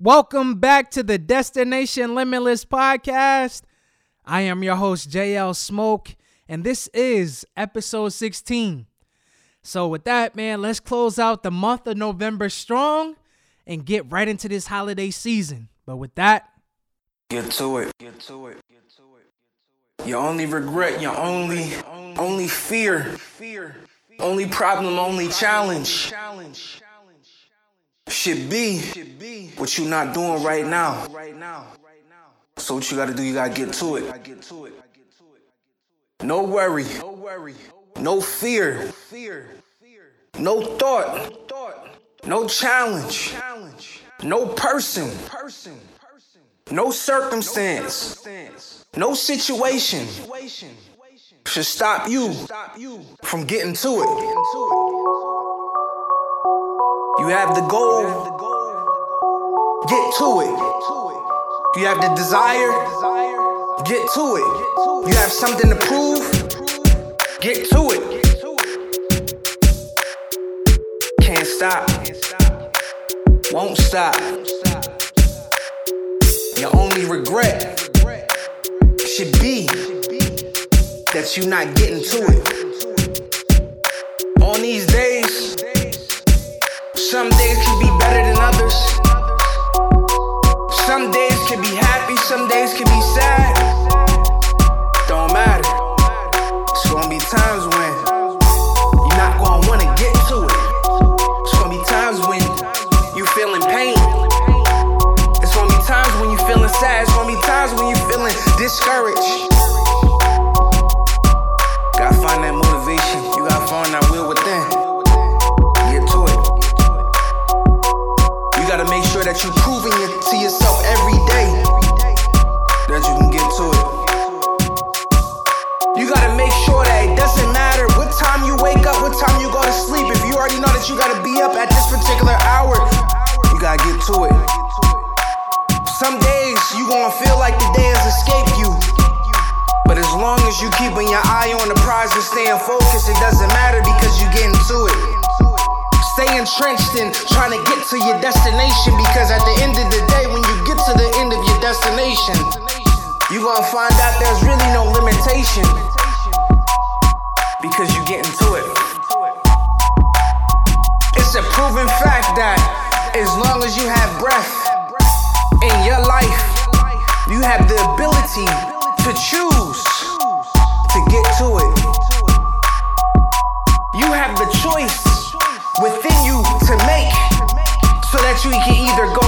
Welcome back to the Destination Limitless podcast. I am your host, JL Smoke, and this is episode 16. So, with that, man, let's close out the month of November strong and get right into this holiday season. But with that, Get to it. Get to it. Get to it. Your only regret, your only only fear, fear, only problem, only challenge should be what you're not doing right now. So what you gotta do, you gotta get to it. No worry, no fear, no thought, no challenge, no person, no circumstance, no situation should stop you from getting to it. You have the goal, get to it. You have the desire, get to it. You have something to prove, get to it. Can't stop, won't stop. Your only regret should be that you're not getting to it. Some days can be better than others. Some days can be happy, some days can be sad. Don't matter. It's gonna be times when you're not gonna wanna get to it. It's gonna be times when you're feeling pain. It's gonna be times when you're feeling sad. It's gonna be times when you're feeling discouraged. That you're proving it to yourself every day that you can get to it. You gotta make sure that it doesn't matter what time you wake up, what time you go to sleep. If you already know that you gotta be up at this particular hour, you gotta get to it. Some days you gonna feel like the day has escaped you. But as long as you keeping your eye on the prize and staying focused, it doesn't matter because you getting entrenched in trying to get to your destination because at the end of the day, when you get to the end of your destination, you're gonna find out there's really no limitation because you getting to it. It's a proven fact that as long as you have breath in your life, you have the ability to choose that you can either go